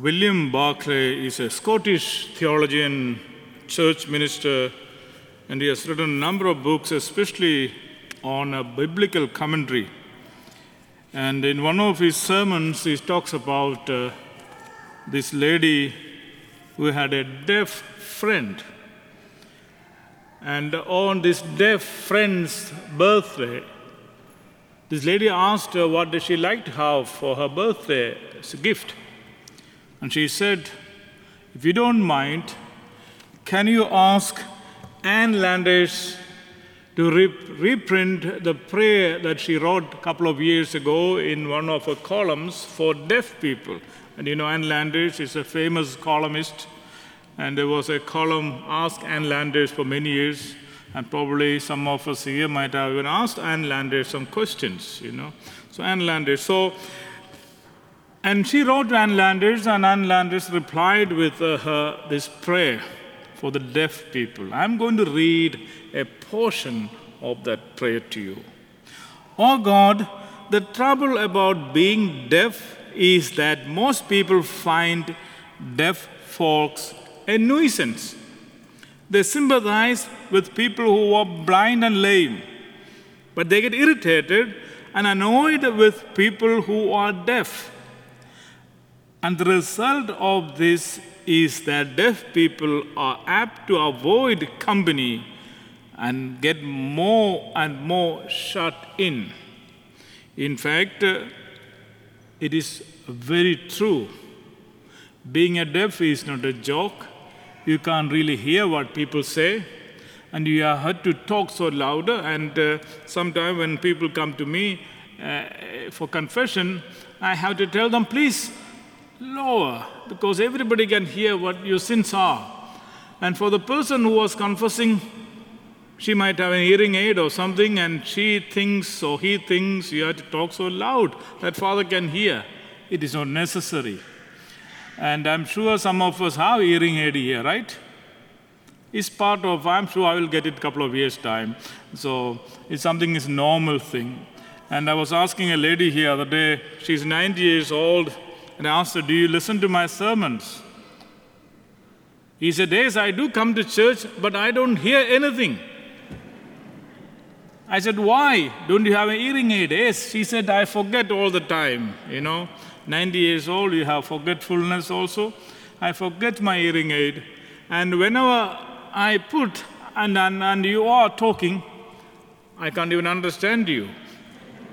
William Barclay is a Scottish theologian, church minister, and he has written a number of books, especially on a biblical commentary. And in one of his sermons, he talks about uh, this lady who had a deaf friend. And on this deaf friend's birthday, this lady asked her what she like to have for her birthday as a gift. And she said, If you don't mind, can you ask Ann Landers to reprint the prayer that she wrote a couple of years ago in one of her columns for deaf people? And you know, Ann Landers is a famous columnist, and there was a column, Ask Ann Landers, for many years. And probably some of us here might have even asked Ann Landers some questions, you know. So, Ann Landers. So, and she wrote to Ann Landers, and Ann Landers replied with uh, her, this prayer for the deaf people. I'm going to read a portion of that prayer to you. Oh God, the trouble about being deaf is that most people find deaf folks a nuisance. They sympathize with people who are blind and lame, but they get irritated and annoyed with people who are deaf. And the result of this is that deaf people are apt to avoid company and get more and more shut in. In fact, it is very true. Being a deaf is not a joke. You can't really hear what people say, and you are had to talk so louder. And uh, sometimes when people come to me uh, for confession, I have to tell them, please lower, because everybody can hear what your sins are. And for the person who was confessing, she might have an hearing aid or something, and she thinks or he thinks you have to talk so loud that Father can hear. It is not necessary. And I'm sure some of us have hearing aid here, right? It's part of, I'm sure I will get it a couple of years' time. So it's something is normal thing. And I was asking a lady here the other day, she's 90 years old, and I asked her, Do you listen to my sermons? He said, Yes, I do come to church, but I don't hear anything. I said, Why? Don't you have an hearing aid? Yes. She said, I forget all the time. You know, 90 years old, you have forgetfulness also. I forget my hearing aid. And whenever I put, and, and, and you are talking, I can't even understand you.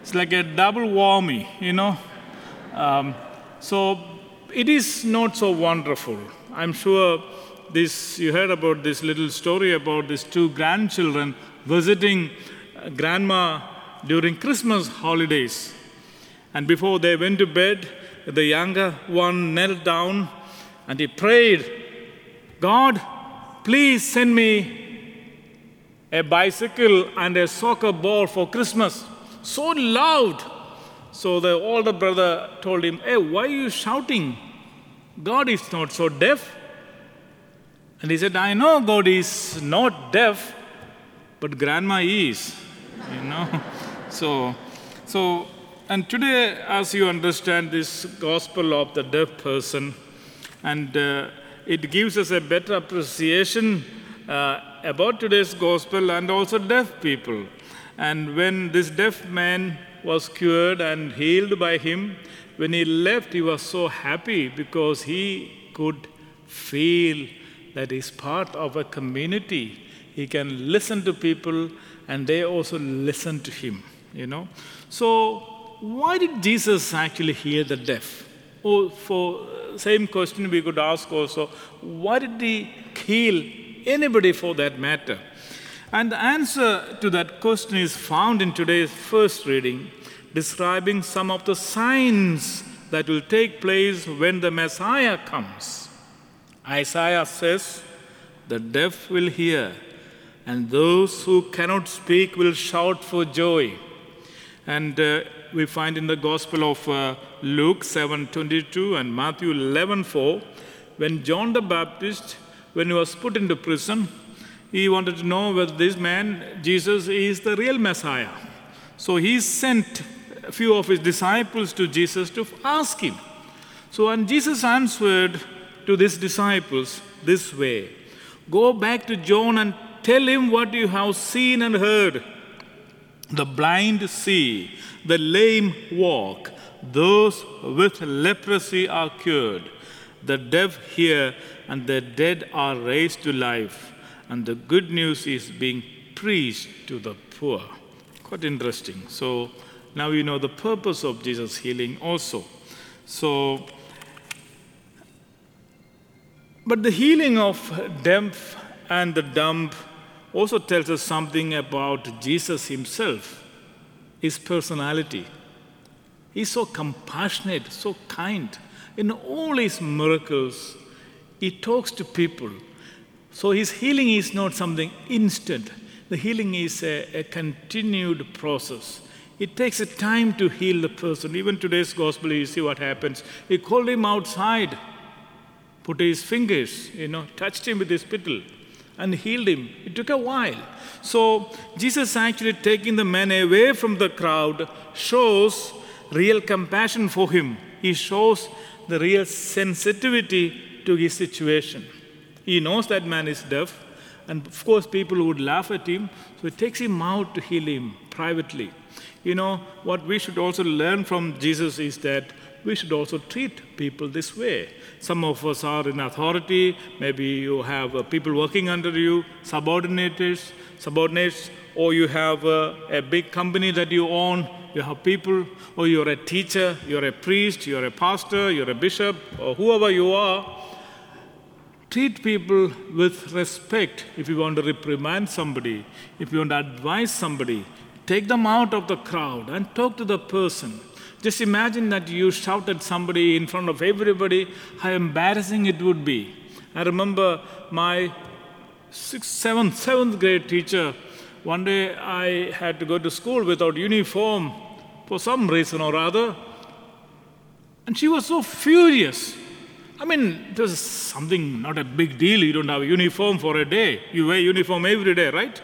It's like a double whammy, you know. Um, so it is not so wonderful. I'm sure this you heard about this little story about these two grandchildren visiting uh, grandma during Christmas holidays. And before they went to bed, the younger one knelt down and he prayed, God, please send me a bicycle and a soccer ball for Christmas. So loud so the older brother told him, Hey, why are you shouting? God is not so deaf. And he said, I know God is not deaf, but grandma is. You know? so, so, and today, as you understand this gospel of the deaf person, and uh, it gives us a better appreciation uh, about today's gospel and also deaf people. And when this deaf man was cured and healed by him. When he left, he was so happy because he could feel that he's part of a community. He can listen to people and they also listen to him, you know. So, why did Jesus actually heal the deaf? Or for uh, same question we could ask also, why did he heal anybody for that matter? And the answer to that question is found in today's first reading, describing some of the signs that will take place when the Messiah comes. Isaiah says, The deaf will hear, and those who cannot speak will shout for joy. And uh, we find in the Gospel of uh, Luke 7:22 and Matthew 11:4, when John the Baptist, when he was put into prison, he wanted to know whether this man, Jesus, is the real Messiah. So he sent a few of his disciples to Jesus to ask him. So, and Jesus answered to these disciples this way Go back to John and tell him what you have seen and heard. The blind see, the lame walk, those with leprosy are cured, the deaf hear, and the dead are raised to life, and the good news is being preached to the poor. Quite interesting. So now you know the purpose of Jesus' healing also. So, but the healing of deaf and the dumb also tells us something about Jesus himself, his personality. He's so compassionate, so kind. In all his miracles, he talks to people. So his healing is not something instant. The healing is a, a continued process. It takes a time to heal the person. Even today's gospel, you see what happens. He called him outside, put his fingers, you know, touched him with his spittle, and healed him. It took a while. So Jesus actually taking the man away from the crowd shows real compassion for him. He shows the real sensitivity to his situation. He knows that man is deaf, and of course, people would laugh at him, so he takes him out to heal him privately. You know, what we should also learn from Jesus is that we should also treat people this way. Some of us are in authority, maybe you have uh, people working under you, subordinates, subordinates, or you have uh, a big company that you own, you have people, or you're a teacher, you're a priest, you're a pastor, you're a bishop, or whoever you are. Treat people with respect if you want to reprimand somebody, if you want to advise somebody. Take them out of the crowd and talk to the person. Just imagine that you shout at somebody in front of everybody, how embarrassing it would be. I remember my sixth, seventh, seventh grade teacher. One day I had to go to school without uniform for some reason or other. And she was so furious. I mean, it was something not a big deal. You don't have a uniform for a day. You wear uniform every day, right?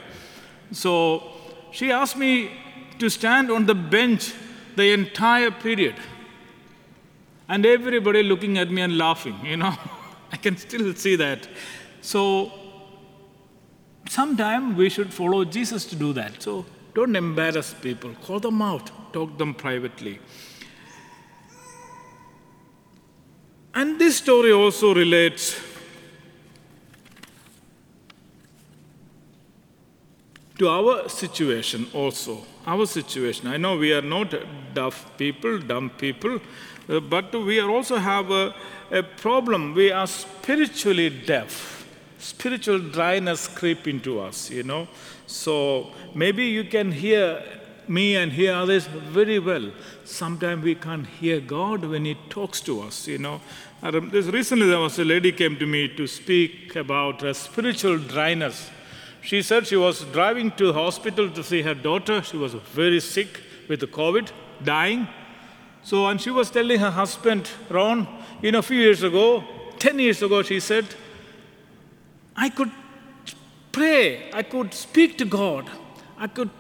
So she asked me to stand on the bench the entire period. And everybody looking at me and laughing, you know. I can still see that. So sometime we should follow Jesus to do that. So don't embarrass people. Call them out. Talk them privately. And this story also relates to our situation also. Our situation. I know we are not deaf people, dumb people, uh, but we also have a, a problem. We are spiritually deaf. Spiritual dryness creep into us, you know. So maybe you can hear me and hear others very well. Sometimes we can't hear God when He talks to us, you know. Um, this recently there was a lady came to me to speak about her spiritual dryness. She said she was driving to the hospital to see her daughter. She was very sick with the COVID, dying. So, and she was telling her husband, Ron, you know, a few years ago, 10 years ago, she said, I could pray, I could speak to God, I could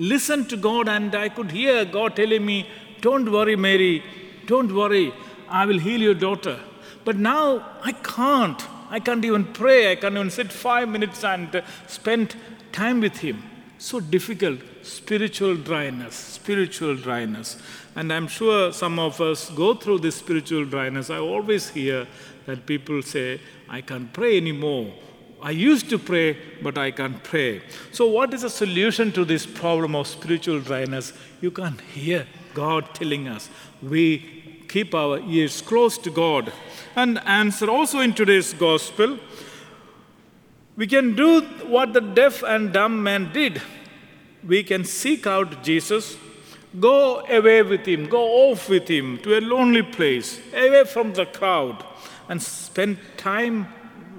listen to God, and I could hear God telling me, Don't worry, Mary, don't worry, I will heal your daughter. But now I can't. I can't even pray. I can't even sit five minutes and spend time with Him. So difficult. Spiritual dryness, spiritual dryness. And I'm sure some of us go through this spiritual dryness. I always hear that people say, I can't pray anymore. I used to pray, but I can't pray. So, what is the solution to this problem of spiritual dryness? You can't hear God telling us. We keep our ears close to God. And answer also in today's gospel, we can do what the deaf and dumb man did. We can seek out Jesus, go away with him, go off with him to a lonely place, away from the crowd, and spend time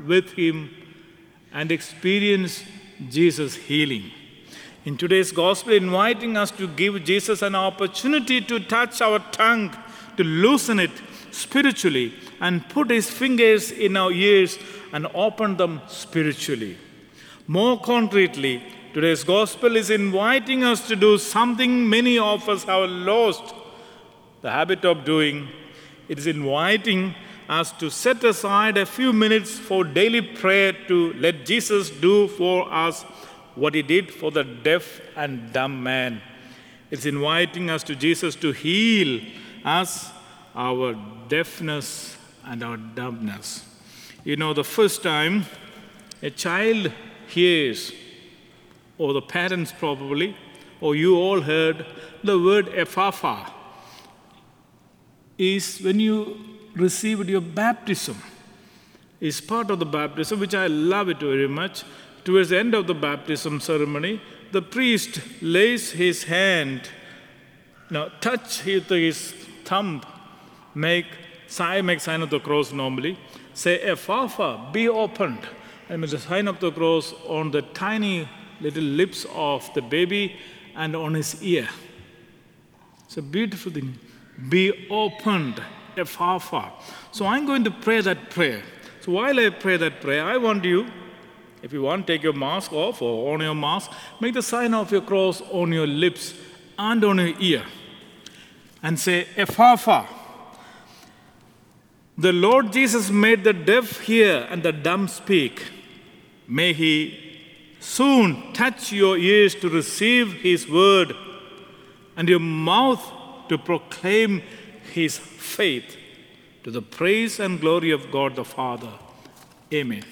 with him and experience Jesus' healing. In today's gospel, inviting us to give Jesus an opportunity to touch our tongue, to loosen it spiritually, and put his fingers in our ears and open them spiritually. More concretely, today's gospel is inviting us to do something many of us have lost the habit of doing it is inviting us to set aside a few minutes for daily prayer to let Jesus do for us what he did for the deaf and dumb man. It's inviting us to Jesus to heal us, our deafness and our dumbness. You know, the first time a child hears, or the parents probably, or you all heard the word Ephphatha, is when you received your baptism. Is part of the baptism, which I love it very much. Towards the end of the baptism ceremony, the priest lays his hand, now touch his, thumb, make sign, make sign of the cross normally. Say, Ephphatha, be opened. And mean, the sign of the cross on the tiny little lips of the baby and on his ear. It's a beautiful thing. Be opened, Ephphatha. So I'm going to pray that prayer. So while I pray that prayer, I want you, if you want, take your mask off or on your mask, make the sign of your cross on your lips and on your ear. And say, Ephphatha. The Lord Jesus made the deaf hear and the dumb speak. May He soon touch your ears to receive His word and your mouth to proclaim His faith to the praise and glory of God the Father. Amen.